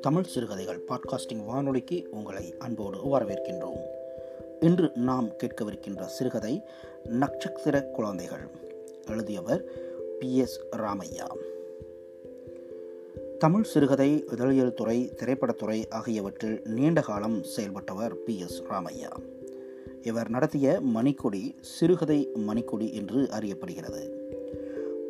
தமிழ் சிறுகதைகள் பாட்காஸ்டிங் வானொலிக்கு உங்களை அன்போடு வரவேற்கின்றோம். இன்று நாம் கேட்கவிருக்கின்ற சிறுகதை நட்சத்திர குழந்தைகள் எழுதியவர் பி. எஸ். ராமையா. தமிழ் சிறுகதை இதழியல் துறை திரைப்படத்துறை ஆகியவற்றில் நீண்ட காலம் செயல்பட்டவர் பி. எஸ். ராமையா. இவர் நடத்திய மணிக்கொடி சிறுகதை மணிக்கொடி என்று அறியப்படுகிறது.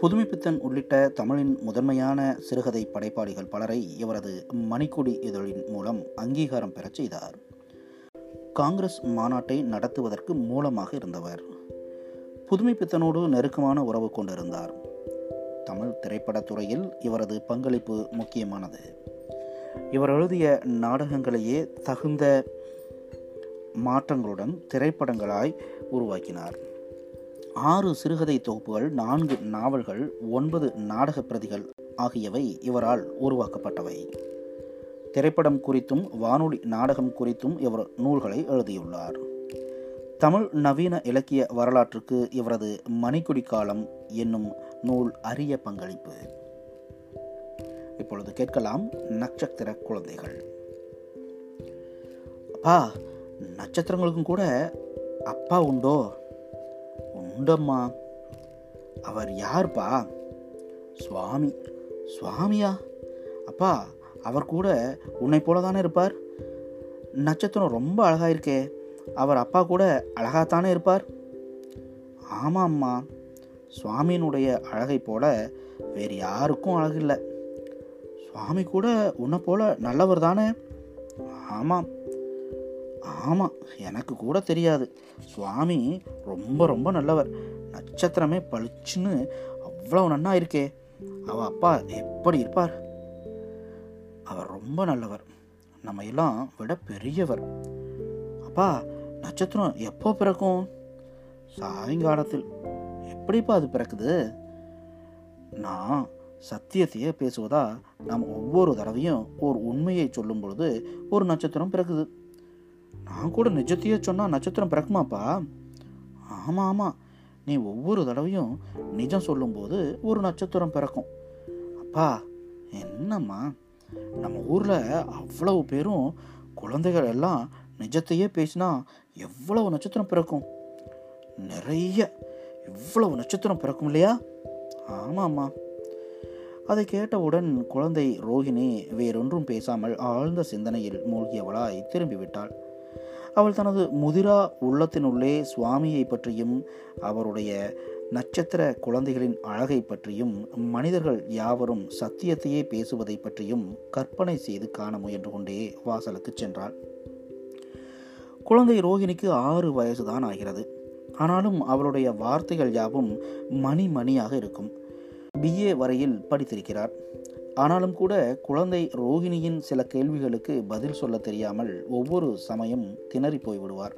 புதுமைப்பித்தன் உள்ளிட்ட தமிழின் முதன்மையான சிறுகதை படைப்பாளிகள் பலரை இவரது மணிக்கொடி இதழின் மூலம் அங்கீகாரம் பெறச் செய்தார். காங்கிரஸ் மாநாட்டை நடத்துவதற்கு மூலமாக இருந்தவர். புதுமைப்பித்தனோடு நெருக்கமான உறவு கொண்டிருந்தார். தமிழ் திரைப்படத்துறையில் இவரது பங்களிப்பு முக்கியமானது. இவர் எழுதிய நாடகங்களையே தகுந்த மாற்றங்களுடன் திரைப்படங்களாய் உருவாக்கினார். ஆறு சிறுகதை தொகுப்புகள் நான்கு நாவல்கள் ஒன்பது நாடக பிரதிகள் ஆகியவை இவரால் உருவாக்கப்பட்டவை. திரைப்படம் குறித்தும் வானொலி நாடகம் குறித்தும் இவர் நூல்களை எழுதியுள்ளார். தமிழ் நவீன இலக்கிய வரலாற்றுக்கு இவரது மணிக்குடி காலம் என்னும் நூல் அரிய பங்களிப்பு. இப்பொழுது கேட்கலாம் நட்சத்திர குழந்தைகள். அப்பா நட்சத்திரங்களுக்கும் கூட அப்பா உண்டோ? உண்டம்மா. அவர் யார்ப்பா? சுவாமி. சுவாமியா? அப்பா அவர் கூட உன்னை போல தானே இருப்பார்? நட்சத்திரம் ரொம்ப அழகாக இருக்கே அவர் அப்பா கூட அழகாகத்தானே இருப்பார்? ஆமாம் அம்மா சுவாமியினுடைய அழகை போல வேறு யாருக்கும் அழகில்லை. சுவாமி கூட உன்னை போல நல்லவர் தானே? ஆமாம். ஆமாம் எனக்கு கூட தெரியாது. சுவாமி ரொம்ப ரொம்ப நல்லவர். நட்சத்திரமே பளிச்சுன்னு அவ்வளோ நன்னா இருக்கே. அவள் அப்பா எப்படி இருப்பார்? அவர் ரொம்ப நல்லவர். நம்ம எல்லாம் விட பெரியவர். அப்பா நட்சத்திரம் எப்போ பிறக்கும்? சாயங்காலத்தில். எப்படிப்பா அது பிறக்குது? நான் சத்தியத்தையே பேசுவதா நாம் ஒவ்வொரு தடவையும் ஒரு உண்மையை சொல்லும் பொழுது ஒரு நட்சத்திரம் பிறக்குது. நான் கூட நிஜத்தையே சொன்னால் நட்சத்திரம் பிறக்குமாப்பா? ஆமாம் ஆமாம் நீ ஒவ்வொரு தடவையும் நிஜம் சொல்லும்போது ஒரு நட்சத்திரம் பிறக்கும். அப்பா என்னம்மா? நம்ம ஊரில் அவ்வளவு பேரும் குழந்தைகள் எல்லாம் நிஜத்தையே பேசினா எவ்வளவு நட்சத்திரம் பிறக்கும்? நிறைய. இவ்வளவு நட்சத்திரம் பிறக்கும் இல்லையா? ஆமாம்மா அதை கேட்டவுடன் குழந்தை ரோஹிணி வேறொன்றும் பேசாமல் ஆழ்ந்த சிந்தனையில் மூழ்கியவளாய் திரும்பிவிட்டாள். அவள் தனது முதிரா உள்ளத்தினுள்ளே சுவாமியை பற்றியும் அவருடைய நட்சத்திர குழந்தைகளின் அழகை பற்றியும் மனிதர்கள் யாவரும் சத்தியத்தையே பேசுவதை பற்றியும் கற்பனை செய்து காண முயன்று கொண்டே வாசலுக்கு சென்றாள். குழந்தை ரோஹிணிக்கு ஆறு வயசுதான் ஆகிறது. ஆனாலும் அவளுடைய வார்த்தைகள் யாவும் மணி மணியாக இருக்கும் பிஏ வரையில் படித்திருக்கிறார். ஆனாலும் கூட குழந்தை ரோஹிணியின் சில கேள்விகளுக்கு பதில் சொல்ல தெரியாமல் ஒவ்வொரு சமயம் திணறி போய்விடுவார்.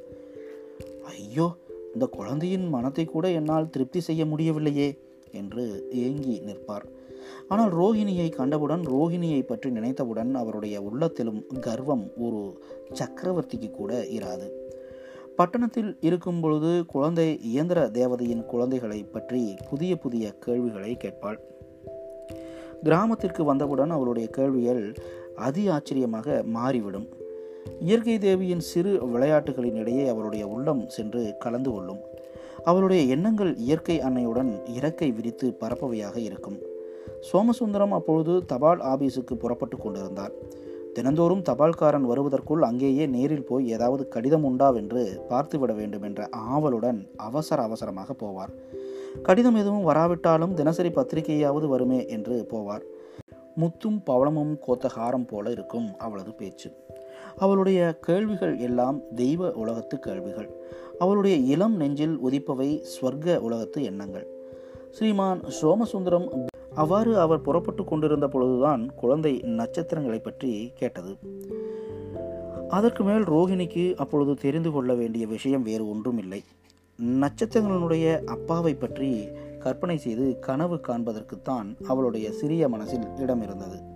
ஐயோ இந்த குழந்தையின் மனத்தை கூட என்னால் திருப்தி செய்ய முடியவில்லையே என்று ஏங்கி நிற்பார். ஆனால் ரோஹிணியை கண்டவுடன் ரோஹிணியை பற்றி நினைத்தவுடன் அவருடைய உள்ளத்திலும் கர்வம் ஒரு சக்கரவர்த்திக்கு கூட இராது. பட்டணத்தில் இருக்கும் பொழுது குழந்தை இயந்திர தேவதையின் குழந்தைகளை பற்றி புதிய புதிய கேள்விகளை கேட்பாள். கிராமத்திற்கு வந்தவுடன் அவளுடைய கேள்விகள் அதி ஆச்சரியமாக மாறிவிடும். இயற்கை தேவியின் சிறு விளையாட்டுகளின் இடையே அவருடைய உள்ளம் சென்று கலந்து கொள்ளும். அவளுடைய எண்ணங்கள் இயற்கை அன்னையுடன் இறக்கை விரித்து பரப்பவையாக இருக்கும். சோமசுந்தரம் அப்பொழுது தபால் ஆபீஸுக்கு புறப்பட்டு கொண்டிருந்தார். தினந்தோறும் தபால்காரன் வருவதற்குள் அங்கேயே நேரில் போய் ஏதாவது கடிதம் உண்டாவென்று பார்த்துவிட வேண்டும் என்ற ஆவலுடன் அவசர அவசரமாக போவார். கடிதம் எதுவும் வராவிட்டாலும் தினசரி பத்திரிகையாவது வருமே என்று போவார். முத்தும் பவளமும் கோத்த ஹாரம் போல இருக்கும் அவளது பேச்சு. அவளுடைய கேள்விகள் எல்லாம் தெய்வ உலகத்து கேள்விகள். அவளுடைய இளம் நெஞ்சில் உதிப்பவை ஸ்வர்க்க உலகத்து எண்ணங்கள். ஸ்ரீமான் சோமசுந்தரம் அவ்வாறு அவர் புறப்பட்டு கொண்டிருந்த பொழுதுதான் குழந்தை நட்சத்திரங்களை பற்றி கேட்டது. அதற்கு மேல் ரோஹிணிக்கு அப்பொழுது தெரிந்து கொள்ள வேண்டிய விஷயம் வேறு ஒன்றும் இல்லை நட்சத்திரங்களுடைய அப்பாவை பற்றி கற்பனை செய்து கனவு காண்பதற்குத்தான் அவளுடைய சிறிய மனசில் இடம் இருந்தது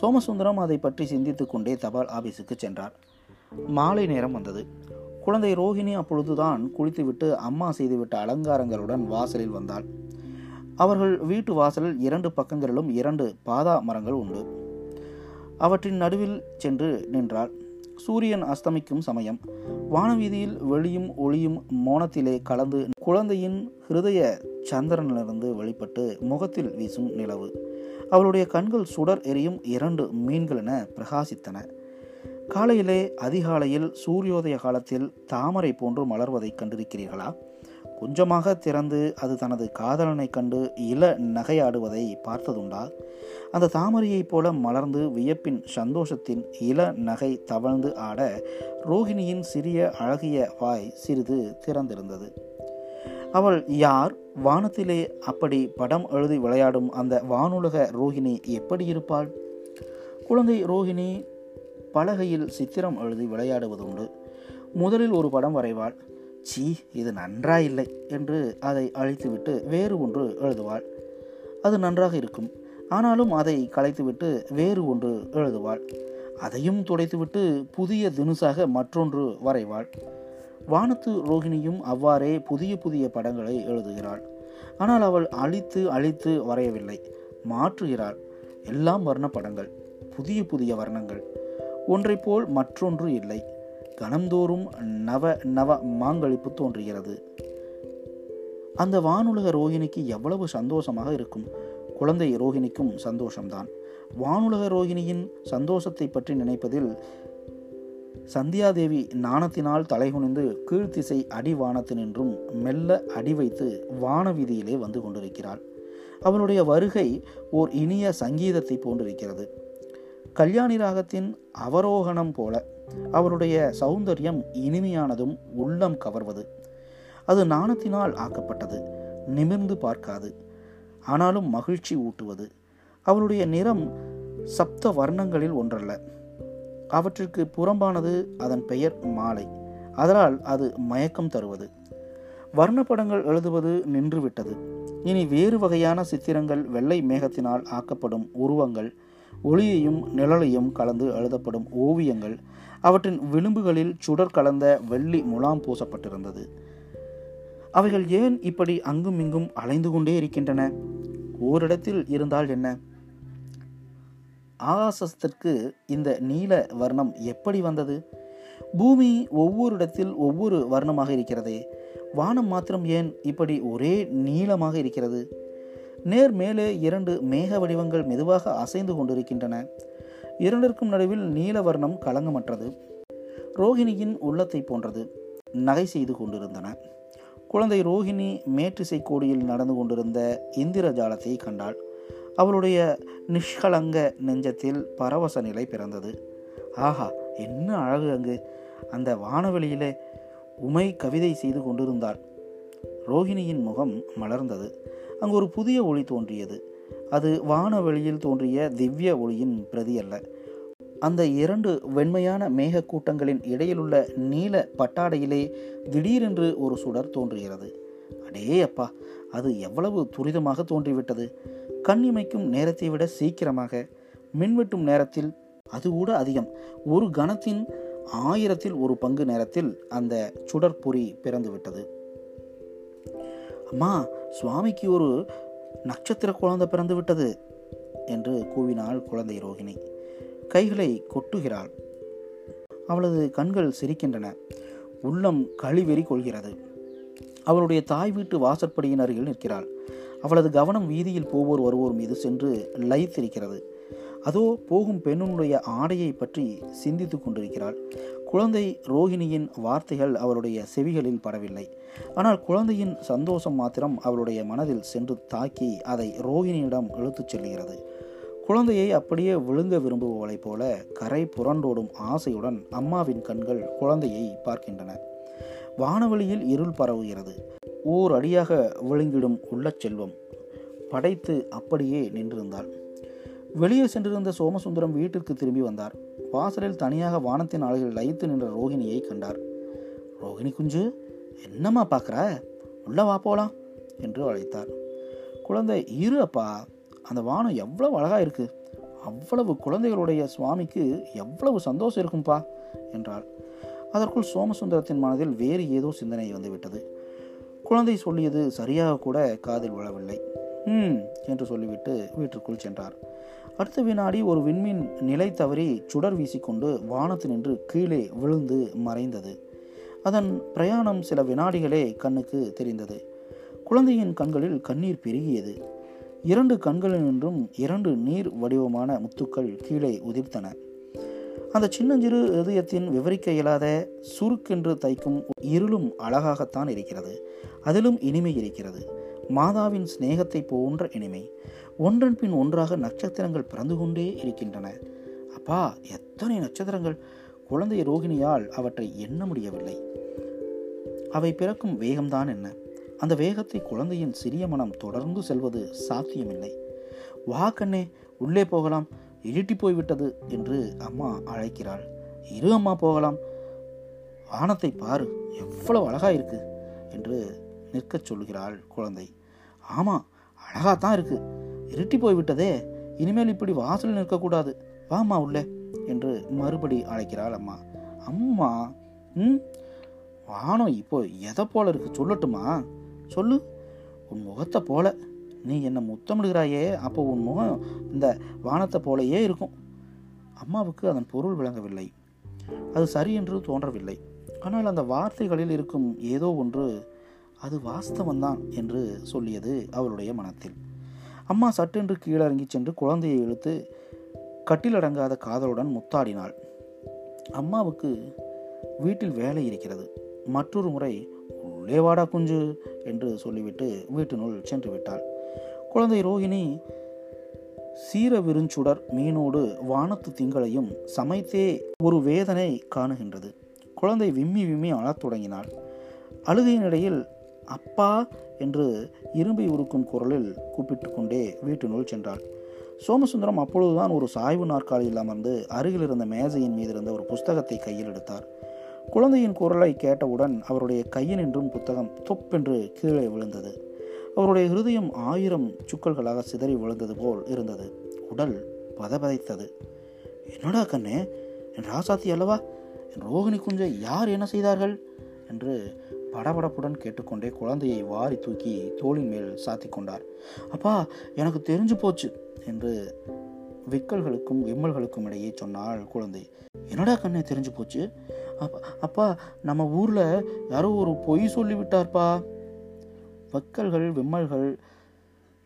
சோமசுந்தரம் அதை பற்றி சிந்தித்து கொண்டே தபால் ஆபீஸுக்கு சென்றார். மாலை நேரம் வந்தது. குழந்தை ரோஹிணி அப்பொழுதுதான் குளித்துவிட்டு அம்மா செய்துவிட்ட அலங்காரங்களுடன் வாசலில் வந்தாள். அவர்கள் வீட்டு வாசலில் இரண்டு பக்கங்களிலும் இரண்டு பாதா மரங்கள் உண்டு. அவற்றின் நடுவில் சென்று நின்றாள். சூரியன் அஸ்தமிக்கும் சமயம் வானவீதியில் வெளியும் ஒளியும் மோனத்திலே கலந்து குழந்தையின் ஹிருதய சந்திரனிலிருந்து வெளிப்பட்டு முகத்தில் வீசும் நிலவு. அவளுடைய கண்கள் சுடர் எரியும் இரண்டு மீன்கள் என பிரகாசித்தன. காலையிலே அதிகாலையில் சூரியோதய காலத்தில் தாமரை போன்று மலர்வதை கண்டிருக்கிறீர்களா? கொஞ்சமாக திறந்து அது தனது காதலனை கண்டு இள நகையாடுவதை பார்த்ததுண்டா? அந்த தாமரையைப் போல மலர்ந்து வியப்பின் சந்தோஷத்தின் இள நகை தவழ்ந்து ஆட ரோகிணியின் சிறிய அழகிய வாய் சிறிது திறந்திருந்தது. அவள் யார்? வானத்திலே அப்படி படம் எழுதி விளையாடும் அந்த வானுலக ரோகிணி எப்படி இருப்பாள்? குழந்தை ரோகிணி பலகையில் சித்திரம் எழுதி விளையாடுவதுண்டு. முதலில் ஒரு படம் வரைவாள். சீ இது நன்றாயில்லை என்று அதை அழித்துவிட்டு வேறு ஒன்று எழுதுவாள். அது நன்றாக இருக்கும். ஆனாலும் அதை களைத்துவிட்டு வேறு ஒன்று எழுதுவாள். அதையும் துடைத்துவிட்டு புதிய தினுசாக மற்றொன்று வரைவாள். வானத்து ரோகிணியும் அவ்வாறே புதிய புதிய படங்களை எழுதுகிறாள். ஆனால் அவள் அழித்து அழித்து வரையவில்லை. மாற்றுகிறாள். எல்லாம் வர்ண படங்கள். புதிய புதிய வர்ணங்கள். ஒன்றைப் போல் மற்றொன்று இல்லை. கணம்தோறும் நவ நவ மாங்களிப்பு தோன்றுகிறது. அந்த வானுலக ரோகிணிக்கு எவ்வளவு சந்தோஷமாக இருக்கும். குழந்தை ரோகிணிக்கும் சந்தோஷம்தான். வானுலக ரோகிணியின் சந்தோஷத்தை பற்றி நினைப்பதில் சந்தியாதேவி நாணத்தினால் தலைகுனிந்து கீழ்த்திசை அடிவானத்தினின்றும் மெல்ல அடி வைத்து வானவீதியிலே வந்து கொண்டிருக்கிறாள். அவளுடைய வருகை ஓர் இனிய சங்கீதத்தை போன்றிருக்கிறது. கல்யாணி ராகத்தின் அவரோகணம் போல அவருடைய சௌந்தரியம் இனிமையானதும் உள்ளம் கவர்வது. அது நாணத்தினால் ஆக்கப்பட்டது நிமிர்ந்து பார்க்காது ஆனாலும் மகிழ்ச்சி ஊட்டுவது. அவளுடைய நிறம் சப்த வர்ணங்களில் ஒன்றல்ல. அவற்றிற்கு புறம்பானது அதன் பெயர் மாலை. அதனால் அது மயக்கம் தருவது. வர்ணப்படங்கள் எழுதுவது நின்றுவிட்டது. இனி வேறு வகையான சித்திரங்கள் வெள்ளை மேகத்தினால் ஆக்கப்படும் உருவங்கள் ஒளியையும் நிழலையும் கலந்து எழுதப்படும் ஓவியங்கள் அவற்றின் விளிம்புகளில் சுடர் கலந்த வெள்ளி முலாம் பூசப்பட்டிருந்தது. அவைகள் ஏன் இப்படி அங்கும் இங்கும் அலைந்து கொண்டே இருக்கின்றன? ஓரிடத்தில் இருந்தால் என்ன? ஆகாசத்திற்கு இந்த நீல வர்ணம் எப்படி வந்தது? பூமி ஒவ்வொரு இடத்தில் ஒவ்வொரு வர்ணமாக இருக்கிறதே. வானம் மாத்திரம் ஏன் இப்படி ஒரே நீளமாக இருக்கிறது? நேர் மேலே இரண்டு மேக வடிவங்கள் மெதுவாக அசைந்து கொண்டிருக்கின்றன. இரண்டிற்கும் நடுவில் நீல வர்ணம் களங்கமற்றது. ரோகிணியின் உள்ளத்தை போன்றது. நகை செய்து கொண்டிருந்தன. குழந்தை ரோஹிணி மேற்றிசை கோடியில் நடந்து கொண்டிருந்த இந்திரஜாலத்தை கண்டாள். அவளுடைய நிஷ்கலங்க நெஞ்சத்தில் பரவச நிலை பிறந்தது. ஆஹா என்ன அழகு அங்கு. அந்த வானவெளியிலே உமை கவிதை செய்து கொண்டிருந்தாள். ரோஹிணியின் முகம் மலர்ந்தது. அங்கு ஒரு புதிய ஒளி தோன்றியது. அது வானவெளியில் தோன்றிய திவ்ய ஒளியின் பிரதி அல்ல. அந்த இரண்டு வெண்மையான மேகக்கூட்டங்களின் இடையிலுள்ள நீல பட்டாடையிலே திடீரென்று ஒரு சுடர் தோன்றுகிறது. அடே அப்பா அது எவ்வளவு துரிதமாக தோன்றிவிட்டது. கண்ணிமைக்கும் நேரத்தை விட சீக்கிரமாக. மின்வெட்டும் நேரத்தில் அது கூட அதிகம். ஒரு கணத்தின் ஆயிரத்தில் ஒரு பங்கு நேரத்தில் அந்த சுடற்பொறி பிறந்துவிட்டது. அம்மா சுவாமிக்கு ஒரு நட்சத்திர குழந்தை பிறந்து விட்டது என்று கூவினாள் குழந்தை ரோகிணி. கைகளை கொட்டுகிறாள். அவளது கண்கள் சிரிக்கின்றன. உள்ளம் கழிவெறி கொள்கிறது. அவளுடைய தாய் வீட்டு வாசற்படியின் அருகில் நிற்கிறாள். அவளது கவனம் வீதியில் போவோர் வருவோர் மீது சென்று லயித்திருக்கிறது அதோ போகும் பெண்ணுடைய ஆடையை பற்றி சிந்தித்து கொண்டிருக்கிறாள். குழந்தை ரோஹிணியின் வார்த்தைகள் அவளுடைய செவிகளில் படவில்லை. ஆனால் குழந்தையின் சந்தோஷம் மாத்திரம் அவளுடைய மனதில் சென்று தாக்கி அதை ரோஹிணியிடம் இழுத்துச் செல்கிறது. குழந்தையை அப்படியே விழுங்க விரும்புபவளைப் போல கரை புரண்டோடும் ஆசையுடன் அம்மாவின் கண்கள் குழந்தையை பார்க்கின்றன. வானவெளியில் இருள் பரவுகிறது. ஓர் அடியாக விழுங்கிடும் உள்ள செல்வம் படைத்து அப்படியே நின்றிருந்தாள். வெளியே சென்றிருந்த சோமசுந்தரம் வீட்டிற்கு திரும்பி வந்தார். வாசலில் தனியாக வானத்தின் அழகில் லயித்து நின்ற ரோகிணியை கண்டார். ரோகிணி குஞ்சு என்னம்மா பார்க்குற? உள்ள வா போலாம் என்று அழைத்தார். குழந்தை இரு அப்பா. அந்த வானம் எவ்வளவு அழகாக இருக்கு. அவ்வளவு குழந்தைகளுடைய சுவாமிக்கு எவ்வளவு சந்தோஷம் இருக்கும்பா என்றாள். அதற்குள் சோமசுந்தரத்தின் மனதில் வேறு ஏதோ சிந்தனை வந்துவிட்டது. குழந்தை சொல்லியது சரியாக கூட காதில் விழவில்லை. ம் என்று சொல்லிவிட்டு வீட்டிற்குள் சென்றார். அடுத்த வினாடி ஒரு விண்மீன் நிலை தவறி சுடர் வீசிக்கொண்டு வானத்து நின்று கீழே விழுந்து மறைந்தது. அதன் பிரயாணம் சில வினாடிகளே கண்ணுக்கு தெரிந்தது. குழந்தையின் கண்களில் கண்ணீர் பெருகியது. இரண்டு கண்களினின்றும் இரண்டு நீர் வடிவமான முத்துக்கள் கீழே உதிர்த்தன. அந்த சின்னஞ்சிறு இதயத்தின் விவரிக்க இயலாத சுருக்கென்று தைக்கும் இருளும் அழகாகத்தான் இருக்கிறது. அதிலும் இனிமை இருக்கிறது. மாதாவின் சிநேகத்தை போன்ற இனிமை. ஒன்றன் பின் ஒன்றாக நட்சத்திரங்கள் பிறந்து கொண்டே இருக்கின்றன. அப்பா எத்தனை நட்சத்திரங்கள்? குழந்தை ரோகிணியால் அவற்றை எண்ண முடியவில்லை. அவை பிறக்கும் வேகம்தான் என்ன? அந்த வேகத்தை குழந்தையின் சிறிய மனம் தொடர்ந்து செல்வது சாத்தியமில்லை. வா கண்ணே உள்ளே போகலாம். இருட்டி போய்விட்டது என்று அம்மா அழைக்கிறாள். இரு அம்மா போகலாம். வானத்தை பாரு எவ்வளவு அழகா இருக்கு என்று நிற்கச் சொல்கிறாள் குழந்தை. ஆமா அழகாத்தான் இருக்குது இருட்டி போய்விட்டதே. இனிமேல் இப்படி வாசலில் நிற்கக்கூடாது. வாம்மா உள்ளே என்று மறுபடி அழைக்கிறாள் அம்மா. அம்மா ம்? வானம் இப்போ எதை போல இருக்கு? சொல்லட்டுமா? சொல்லு. உன் முகத்தை போல. நீ என்னை முத்தமிடுகிறாயே? அப்போ உன் முகம் இந்த வானத்தை போலயே இருக்கும். அம்மாவுக்கு அதன் பொருள் விளங்கவில்லை. அது சரி என்று தோன்றவில்லை. ஆனால் அந்த வார்த்தைகளில் இருக்கும் ஏதோ ஒன்று அது வாஸ்தவம்தான் என்று சொல்லியது அவளுடைய மனத்தில். அம்மா சட்டென்று கீழிறங்கி சென்று குழந்தையை இழுத்து கட்டிலடங்காத காதலுடன் முத்தாடினாள். அம்மாவுக்கு வீட்டில் வேலை இருக்கிறது. மற்றொரு முறை உள்ளே வாடா குஞ்சு என்று சொல்லிவிட்டு வீட்டினுள் சென்று விட்டாள். குழந்தை ரோகிணி சீர விருஞ்சுடர் மீனோடு வானத்து திங்களையும் சமைத்தே ஒரு வேதனை காணுகின்றது. குழந்தை விம்மி விம்மி அழத் தொடங்கினாள். அழுகையினிடையில் அப்பா என்று இரும்பை உருக்கும் குரலில் கூப்பிட்டு கொண்டே வீட்டினுள் சென்றாள். சோமசுந்தரம் அப்பொழுதுதான் ஒரு சாய்வு நாற்காலியில் அமர்ந்து அருகில் இருந்த மேசையின் மீது இருந்த ஒரு புஸ்தகத்தை கையில் எடுத்தார். குழந்தையின் குரலை கேட்டவுடன் அவருடைய கையினின்றும் புத்தகம் தொப்பென்று கீழே விழுந்தது. அவருடைய ஹிருதயம் ஆயிரம் சுக்கல்களாக சிதறி விழுந்தது போல் இருந்தது. உடல் பதபதைத்தது. என்னடா கண்ணே என் ராசாத்தி அல்லவா? என் ரோகிணி குஞ்சை யார் என்ன செய்தார்கள்? என்று படபடப்புடன் கேட்டுக்கொண்டே குழந்தையை வாரி தூக்கி தோளின் மேல் சாத்தி கொண்டார். அப்பா எனக்கு தெரிஞ்சு போச்சு என்று விக்கல்களுக்கும் விம்மல்களுக்கும் இடையே சொன்னாள் குழந்தை. என்னடா கண்ணே தெரிஞ்சு போச்சு? அப்பா அப்பா நம்ம ஊரில் யாரோ ஒரு பொய் சொல்லிவிட்டார்ப்பா. வக்கல்கள் விம்மல்கள்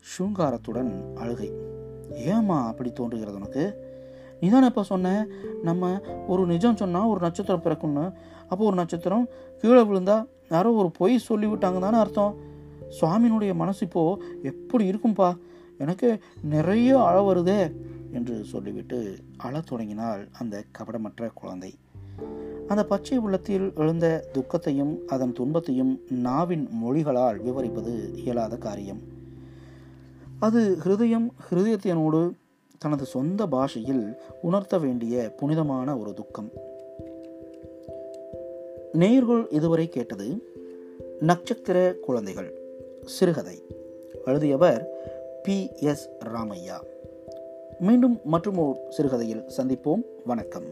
ஷூங்காரத்துடன் அழுகை. ஏம்மா அப்படி தோன்றுகிறது உனக்கு? நீ தானே இப்போ சொன்னேன் நம்ம ஒரு நிஜம் சொன்னால் ஒரு நட்சத்திரம் பிறக்கும்னு. அப்போ ஒரு நட்சத்திரம் கீழே விழுந்தா யாரோ ஒரு பொய் சொல்லிவிட்டாங்க தானே அர்த்தம். சுவாமியினுடைய மனசு இப்போது எப்படி இருக்கும்பா? எனக்கு நிறைய அழ வருதே என்று சொல்லிவிட்டு அழத் தொடங்கினாள் அந்த கபடமற்ற குழந்தை. அந்த பச்சை உள்ளத்தில் எழுந்த துக்கத்தையும் அதன் துன்பத்தையும் நாவின் மொழிகளால் விவரிப்பது இயலாத காரியம். அது ஹிருதயம் ஹிருதயத்தினோடு தனது சொந்த பாஷையில் உணர்த்த வேண்டிய புனிதமான ஒரு துக்கம். நேர்கள் இதுவரை கேட்டது நட்சத்திர குழந்தைகள் சிறுகதை. எழுதியவர் பி. எஸ். ராமையா. மீண்டும் மற்றும் ஒரு சிறுகதையில் சந்திப்போம். வணக்கம்.